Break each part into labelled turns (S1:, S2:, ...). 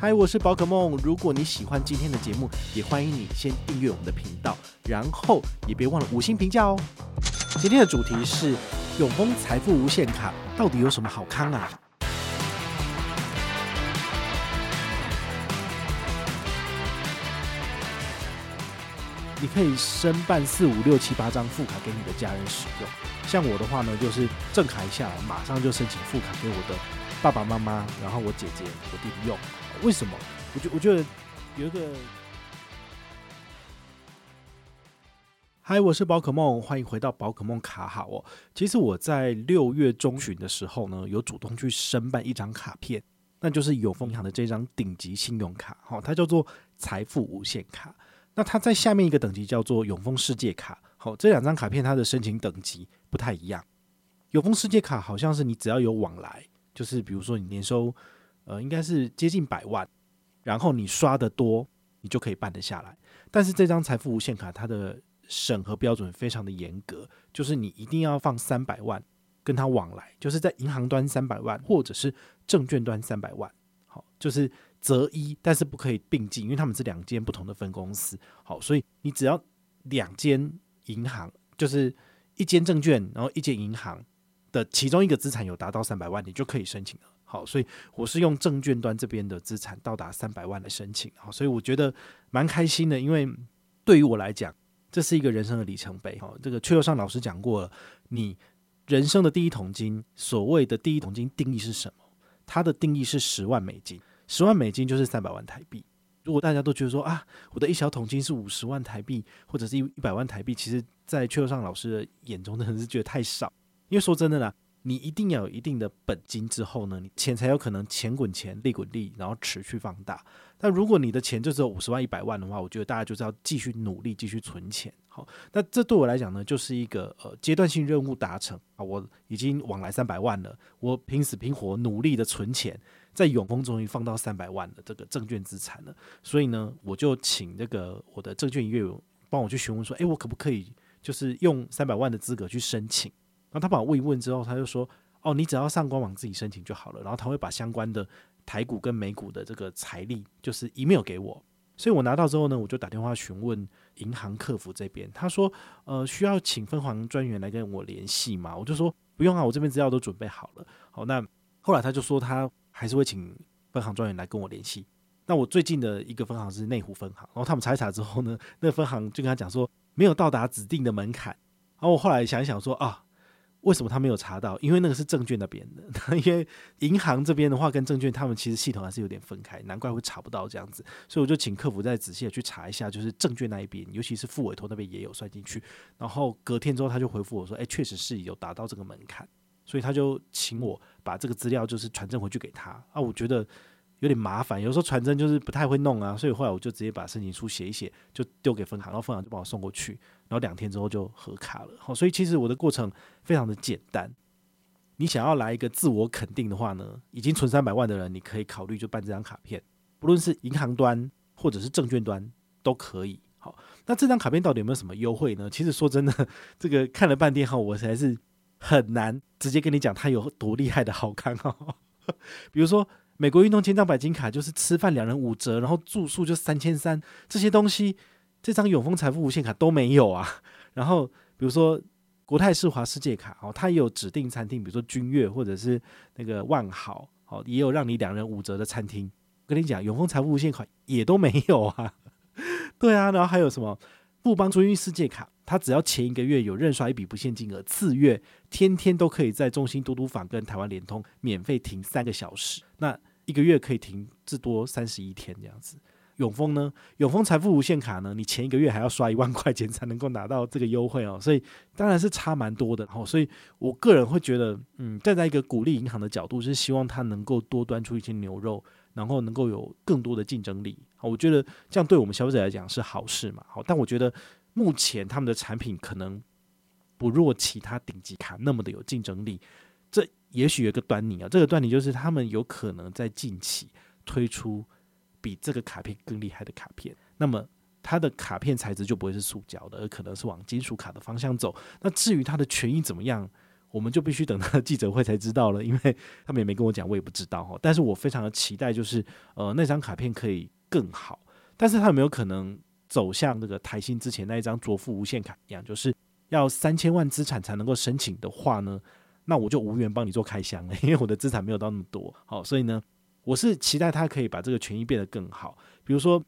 S1: 嗨，我是宝可梦。如果你喜欢今天的节目，也欢迎你先订阅我们的频道，然后也别忘了五星评价哦。今天的主题是永丰财富无限卡到底有什么好康啊？你可以申办四五六七八张副卡给你的家人使用。像我的话呢，就是正卡一下来，马上就申请副卡给我的爸爸妈妈，然后我姐姐、我弟弟用。为什么？我觉我觉得有一个，嗨，我是宝可梦，欢迎回到宝可梦卡好哦。其实我在六月中旬的时候呢，有主动去申办一张卡片，那就是永丰银行的这张顶级信用卡，好，它叫做财富无限卡。那它在下面一个等级叫做永丰世界卡，好，这两张卡片它的申请等级不太一样。永丰世界卡好像是你只要有往来，就是比如说你年收。呃，应该是接近百万，然后你刷得多，你就可以办得下来。但是这张财富无限卡，它的审核标准非常的严格，就是你一定要放三百万跟他往来，就是在银行端三百万，或者是证券端三百万。好，就是择一，但是不可以并进，因为他们是两间不同的分公司。好，所以你只要两间银行，就是一间证券，然后一间银行的其中一个资产有达到三百万，你就可以申请了。好，所以我是用证券端这边的资产到达三百万来申请，好，所以我觉得蛮开心的，因为对于我来讲，这是一个人生的里程碑。好，这个阙佑尚老师讲过了，你人生的第一桶金，所谓的第一桶金定义是什么？它的定义是十万美金，十万美金就是三百万台币。如果大家都觉得说啊，我的一小桶金是五十万台币，或者是一一百万台币，其实，在阙佑尚老师的眼中，真的是觉得太少。因为说真的啦。你一定要有一定的本金之后呢，你钱才有可能钱滚钱，利滚利，然后持续放大。但如果你的钱就只有五十万、一百万的话，我觉得大家就是要继续努力，继续存钱。好，那这对我来讲呢，就是一个呃阶段性任务达成啊。我已经往来三百万了，我拼死拼活努力的存钱，在永丰终于放到三百万的这个证券资产了。所以呢，我就请这个我的证券营业员帮我去询问说，诶，我可不可以就是用三百万的资格去申请？然后他把我问一问之后，他就说：“哦，你只要上官网自己申请就好了。”然后他会把相关的台股跟美股的这个财力，就是 email 给我。所以我拿到之后呢，我就打电话询问银行客服这边。他说：“呃，需要请分行专员来跟我联系吗？”我就说：“不用啊，我这边资料都准备好了。”好，那后来他就说他还是会请分行专员来跟我联系。那我最近的一个分行是内湖分行，然后他们查一查之后呢，那分行就跟他讲说没有到达指定的门槛。然后我后来想一想说啊。为什么他没有查到？因为那个是证券那边的，因为银行这边的话跟证券他们其实系统还是有点分开，难怪会查不到这样子。所以我就请客服再仔细的去查一下，就是证券那一边，尤其是付委托那边也有算进去。然后隔天之后他就回复我说：“哎，确实是有达到这个门槛。”所以他就请我把这个资料就是传真回去给他。啊，我觉得。有点麻烦，有时候传真就是不太会弄啊，所以后来我就直接把申请书写一写，就丢给分行，然后分行就帮我送过去，然后两天之后就核卡了。好，所以其实我的过程非常的简单。你想要来一个自我肯定的话呢，已经存三百万的人，你可以考虑就办这张卡片，不论是银行端或者是证券端都可以。好，那这张卡片到底有没有什么优惠呢？其实说真的，这个看了半天后，我还是很难直接跟你讲它有多厉害的好看哦。比如说。美国运动千张白金卡就是吃饭两人五折，然后住宿就三千三，这些东西这张永丰财富无限卡都没有啊。然后比如说国泰世华世界卡哦，它也有指定餐厅，比如说君悦或者是那个万豪哦，也有让你两人五折的餐厅。我跟你讲，永丰财富无限卡也都没有啊。对啊，然后还有什么富邦春运世界卡？他只要前一个月有认刷一笔不限金额，次月天天都可以在中兴嘟嘟房跟台湾联通免费停三个小时，那一个月可以停至多三十一天这样子。永丰呢，永丰财富无限卡呢，你前一个月还要刷一万块钱才能够拿到这个优惠哦，所以当然是差蛮多的。然后，所以我个人会觉得，嗯，站在一个鼓励银行的角度，是希望它能够多端出一些牛肉，然后能够有更多的竞争力。好，我觉得这样对我们消费者来讲是好事嘛。好，但我觉得。目前他们的产品可能不若其他顶级卡那么的有竞争力，这也许有个端倪啊。这个端倪就是他们有可能在近期推出比这个卡片更厉害的卡片，那么它的卡片材质就不会是塑胶的，而可能是往金属卡的方向走。那至于它的权益怎么样，我们就必须等到记者会才知道了，因为他们也没跟我讲，我也不知道哈。但是我非常的期待，就是呃那张卡片可以更好，但是他有没有可能走向这个台新之前那一张卓富无限卡一样，就是要三千万资产才能够申请的话呢？那我就无缘帮你做开箱了，因为我的资产没有到那么多。好，所以呢，我是期待他可以把这个权益变得更好，比如说。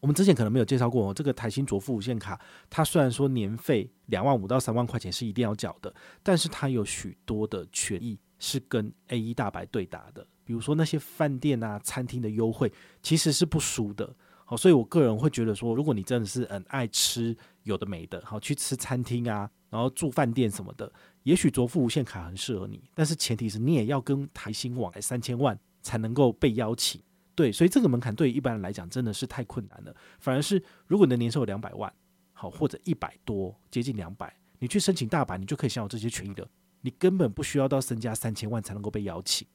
S1: 我们之前可能没有介绍过哦，这个台新卓富无限卡，它虽然说年费两万五到三万块钱是一定要缴的，但是它有许多的权益是跟 A 一大白对打的，比如说那些饭店啊、餐厅的优惠其实是不输的。好，所以我个人会觉得说，如果你真的是很爱吃有的没的，好去吃餐厅啊，然后住饭店什么的，也许卓富无限卡很适合你，但是前提是你也要跟台新往来三千万才能够被邀请。对，所以这个门槛对于一般人来讲真的是太困难了。反而是如果你的年收入两百万，好或者一百多，接近两百，你去申请大白，你就可以享有这些权益的。你根本不需要到身家三千万才能够被邀请。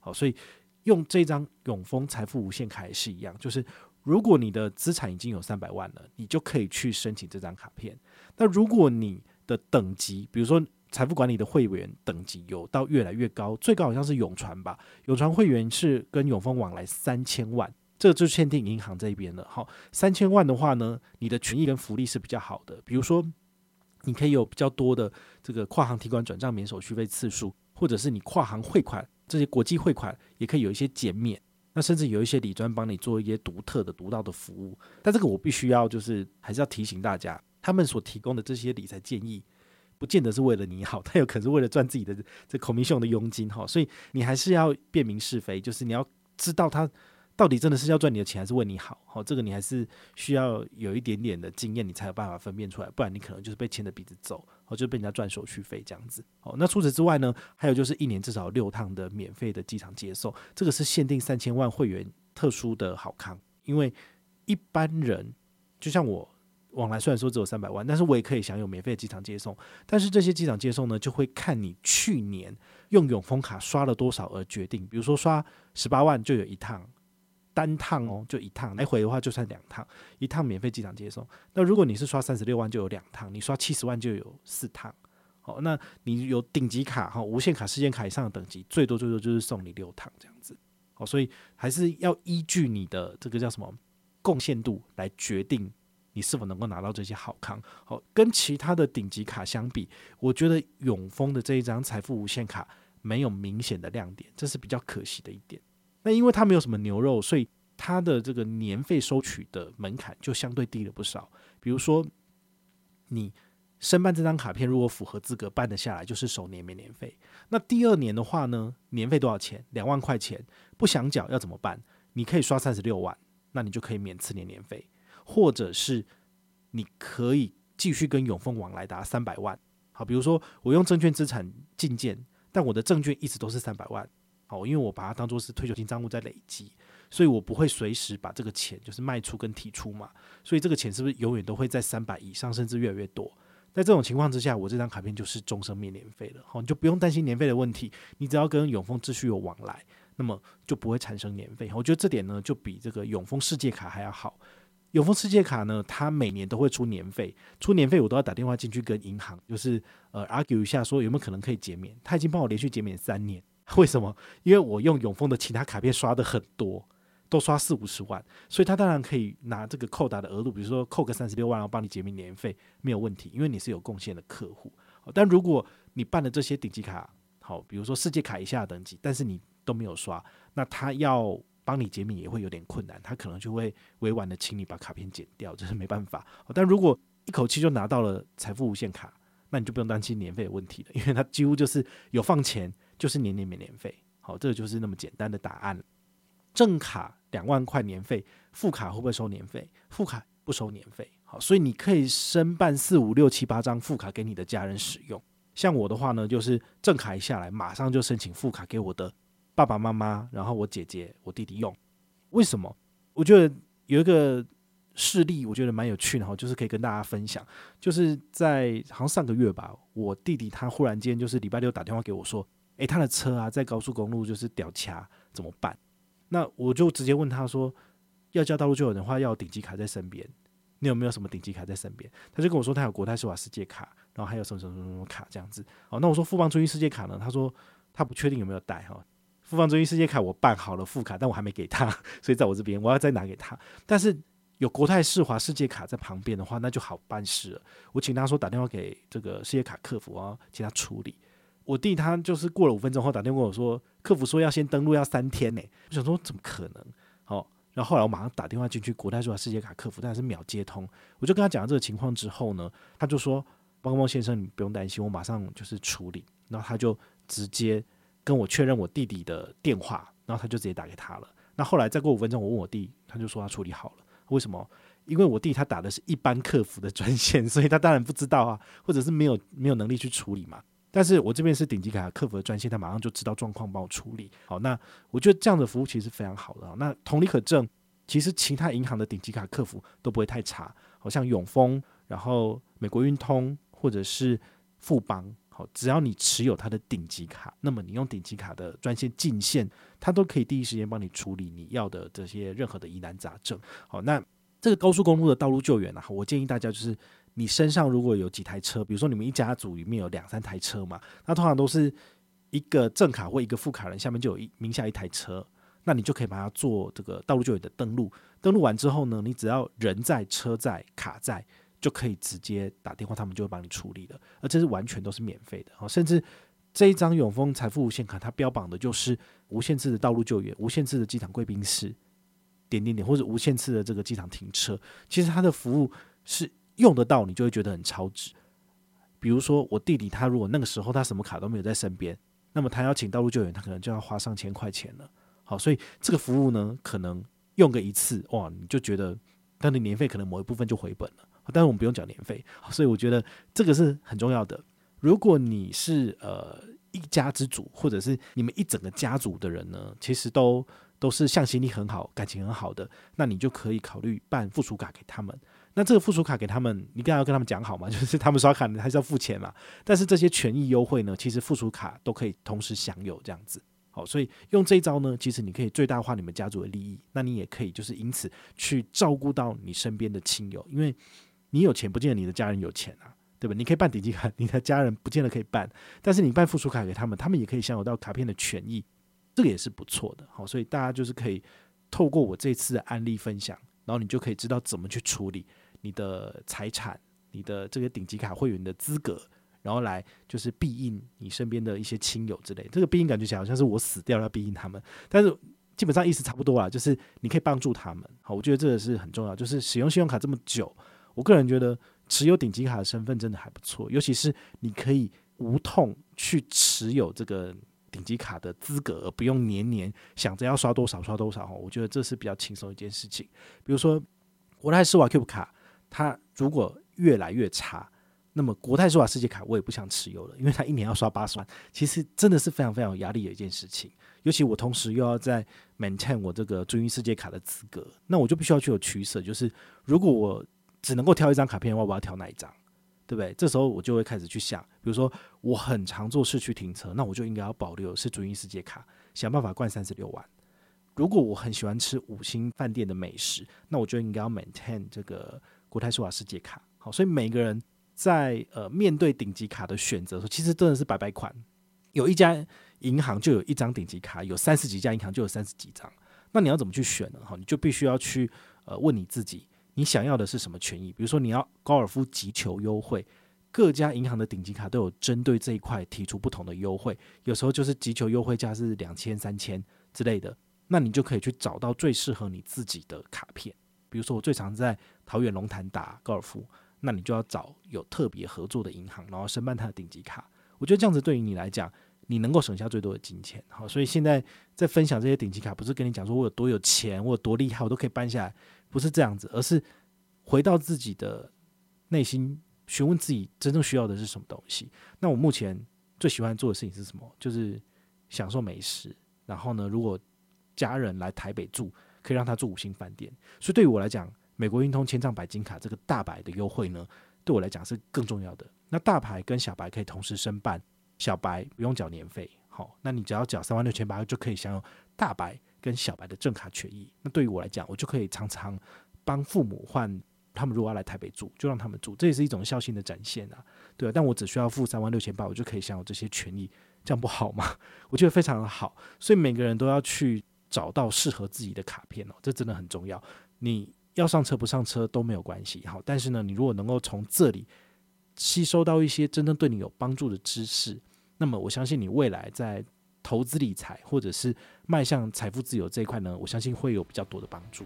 S1: 好，所以用这张永丰财富无限卡也是一样，就是如果你的资产已经有三百万了，你就可以去申请这张卡片。那如果你的等级，比如说，财富管理的会员等级有到越来越高，最高好像是永传吧。永传会员是跟永丰往来三千万，这就限定银行这边了。好，三千万的话呢，你的权益跟福利是比较好的，比如说你可以有比较多的这个跨行提款转账免手续费次数，或者是你跨行汇款这些国际汇款也可以有一些减免。那甚至有一些理专帮你做一些独特的、独到的服务。但这个我必须要就是还是要提醒大家，他们所提供的这些理财建议。不见得是为了你好，他有可能是为了赚自己的这 commission 的佣金哈，所以你还是要辨明是非，就是你要知道他到底真的是要赚你的钱，还是为你好，好，这个你还是需要有一点点的经验，你才有办法分辨出来，不然你可能就是被牵着鼻子走，哦，就被人家赚手续费这样子。哦，那除此之外呢，还有就是一年至少六趟的免费的机场接送，这个是限定三千万会员特殊的好康，因为一般人就像我。往来虽然说只有三百万，但是我也可以享有免费的机场接送。但是这些机场接送呢，就会看你去年用永丰卡刷了多少而决定。比如说刷十八万就有一趟，单趟哦就一趟，来回的话就算两趟，一趟免费机场接送。那如果你是刷三十六万就有两趟，你刷七十万就有四趟。好，那你有顶级卡哈，无限卡、世界卡以上的等级，最多最多就是送你六趟这样子。好，所以还是要依据你的这个叫什么贡献度来决定。你是否能够拿到这些好康？好，跟其他的顶级卡相比，我觉得永丰的这一张财富无限卡没有明显的亮点，这是比较可惜的一点。那因为它没有什么牛肉，所以它的这个年费收取的门槛就相对低了不少。比如说，你申办这张卡片，如果符合资格办得下来，就是首年免年费。那第二年的话呢，年费多少钱？两万块钱，不想缴要怎么办？你可以刷三十六万，那你就可以免次年年费。或者是你可以继续跟永丰往来达三百万，好，比如说我用证券资产进件，但我的证券一直都是三百万，好，因为我把它当做是退休金账户在累积，所以我不会随时把这个钱就是卖出跟提出嘛，所以这个钱是不是永远都会在三百以上，甚至越来越多？在这种情况之下，我这张卡片就是终身免年费了，好，你就不用担心年费的问题，你只要跟永丰继续有往来，那么就不会产生年费。我觉得这点呢，就比这个永丰世界卡还要好。永丰世界卡呢，它每年都会出年费，出年费我都要打电话进去跟银行，就是呃 argue 一下，说有没有可能可以减免。他已经帮我连续减免三年，为什么？因为我用永丰的其他卡片刷的很多，都刷四五十万，所以他当然可以拿这个扣打的额度，比如说扣个三十六万，然后帮你减免年费，没有问题，因为你是有贡献的客户。但如果你办的这些顶级卡，好，比如说世界卡以下等级，但是你都没有刷，那他要。帮你减免也会有点困难，他可能就会委婉的请你把卡片剪掉，这是没办法。但如果一口气就拿到了财富无限卡，那你就不用担心年费的问题了，因为它几乎就是有放钱就是年年免年费。好，这个就是那么简单的答案。正卡两万块年费，副卡会不会收年费？副卡不收年费。好，所以你可以申办四五六七八张副卡给你的家人使用。像我的话呢，就是正卡一下来，马上就申请副卡给我的。爸爸妈妈，然后我姐姐、我弟弟用，为什么？我觉得有一个事例，我觉得蛮有趣的哈，就是可以跟大家分享。就是在好像上个月吧，我弟弟他忽然间就是礼拜六打电话给我说，诶，他的车啊在高速公路就是掉卡，怎么办？那我就直接问他说，要交道路救援的话，要顶级卡在身边。你有没有什么顶级卡在身边？他就跟我说他有国泰世华世界卡，然后还有什么什么什么卡这样子。好，那我说富邦尊誉世界卡呢？他说他不确定有没有带哈。富邦尊誉世界卡我办好了副卡，但我还没给他，所以在我这边我要再拿给他。但是有国泰世华世界卡在旁边的话，那就好办事了。我请他说打电话给这个世界卡客服啊，请他处理。我弟他就是过了五分钟后打电话跟我说，客服说要先登录要三天呢。我想说怎么可能？好。然后后来我马上打电话进去国泰世华世界卡客服，但是秒接通。我就跟他讲这个情况之后呢，他就说：“宝可孟先生，你不用担心，我马上就是处理。”然后他就直接跟我确认我弟弟的电话，然后他就直接打给他了。那后来再过五分钟，我问我弟，他就说他处理好了。为什么？因为我弟他打的是一般客服的专线，所以他当然不知道啊，或者是没有没有能力去处理嘛。但是我这边是顶级卡客服的专线，他马上就知道状况，帮我处理好。那我觉得这样的服务其实非常好的。那同理可证，其实其他银行的顶级卡客服都不会太差。好像永丰，然后美国运通或者是富邦，好，只要你持有它的顶级卡，那么你用顶级卡的专线进线，它都可以第一时间帮你处理你要的这些任何的疑难杂症。好，那这个高速公路的道路救援呢，我建议大家就是。你身上如果有几台车，比如说你们一家族里面有两三台车嘛，那通常都是一个正卡或一个副卡人下面就有一名下一台车，那你就可以把它做这个道路救援的登录。登录完之后呢，你只要人在车在卡在，就可以直接打电话，他们就会帮你处理了。而这是完全都是免费的哦，甚至这一张永丰财富无限卡，它标榜的就是无限次的道路救援、无限次的机场贵宾室、点点点，或者无限次的这个机场停车。其实它的服务是。用得到你就会觉得很超值。比如说我弟弟他如果那个时候他什么卡都没有在身边，那么他要请道路救援，他可能就要花上千块钱了。好，所以这个服务呢，可能用个一次哇，你就觉得他的年费可能某一部分就回本了。但是我们不用缴年费，所以我觉得这个是很重要的。如果你是呃一家之主，或者是你们一整个家族的人呢，其实都都是向心力很好、感情很好的，那你就可以考虑办附属卡给他们。那这个附属卡给他们，你刚才要跟他们讲好嘛，就是他们刷卡还是要付钱嘛。但是这些权益优惠呢，其实附属卡都可以同时享有这样子。好，所以用这一招呢，其实你可以最大化你们家族的利益。那你也可以就是因此去照顾到你身边的亲友，因为你有钱不见得你的家人有钱啊，对吧？你可以办顶级卡，你的家人不见得可以办，但是你办附属卡给他们，他们也可以享有到卡片的权益，这个也是不错的。好，所以大家就是可以透过我这次的案例分享，然后你就可以知道怎么去处理。你的财产，你的这个顶级卡会员的资格，然后来就是庇荫你身边的一些亲友之类。这个庇荫感觉起来好像是我死掉了要庇荫他们，但是基本上意思差不多啊，就是你可以帮助他们。好，我觉得这个是很重要。就是使用信用卡这么久，我个人觉得持有顶级卡的身份真的还不错，尤其是你可以无痛去持有这个顶级卡的资格，而不用年年想着要刷多少刷多少。我觉得这是比较轻松一件事情。比如说国泰世华 Cube 卡。它如果越来越差，那么国泰世华世界卡我也不想持有了，因为它一年要刷八十万，其实真的是非常非常有压力的一件事情。尤其我同时又要在 maintain 我这个尊誉世界卡的资格，那我就必须要去有取舍，就是如果我只能够挑一张卡片的话，我要挑哪一张，对不对？这时候我就会开始去想，比如说我很常做市区停车，那我就应该要保留是尊誉世界卡，想办法灌三十六万。如果我很喜欢吃五星饭店的美食，那我就应该要 maintain 这个。国泰世华世界卡，好，所以每个人在呃面对顶级卡的选择的时候，其实真的是白白款。有一家银行就有一张顶级卡，有三十几家银行就有三十几张。那你要怎么去选呢？哈，你就必须要去呃问你自己，你想要的是什么权益？比如说你要高尔夫击球优惠，各家银行的顶级卡都有针对这一块提出不同的优惠，有时候就是击球优惠价是两千、三千之类的，那你就可以去找到最适合你自己的卡片。比如说，我最常在桃园龙潭打高尔夫，那你就要找有特别合作的银行，然后申办它的顶级卡。我觉得这样子对于你来讲，你能够省下最多的金钱。好，所以现在在分享这些顶级卡，不是跟你讲说我有多有钱，我有多厉害，我都可以办下来，不是这样子，而是回到自己的内心，询问自己真正需要的是什么东西。那我目前最喜欢做的事情是什么？就是享受美食。然后呢，如果家人来台北住，可以让他住五星饭店，所以对于我来讲，美国运通千帐白金卡这个大白的优惠呢，对我来讲是更重要的。那大白跟小白可以同时申办，小白不用缴年费，好，那你只要缴三万六千八就可以享有大白跟小白的正卡权益。那对于我来讲，我就可以常常帮父母换他们如果要来台北住，就让他们住，这也是一种孝心的展现啊，对啊。但我只需要付三万六千八，我就可以享有这些权益，这样不好吗？我觉得非常的好，所以每个人都要去找到适合自己的卡片哦，这真的很重要。你要上车不上车都没有关系，好，但是呢，你如果能够从这里吸收到一些真正对你有帮助的知识，那么我相信你未来在投资理财或者是迈向财富自由这一块呢，我相信会有比较多的帮助。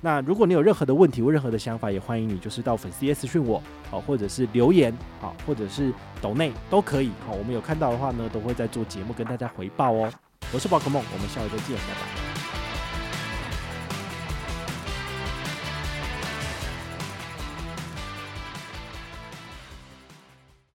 S1: 那如果你有任何的问题或任何的想法，也欢迎你就是到粉丝页私讯我，好，或者是留言，好，或者是抖内都可以，好，我们有看到的话呢，都会在做节目跟大家回报哦。我是宝可梦，我们下回再见，拜拜。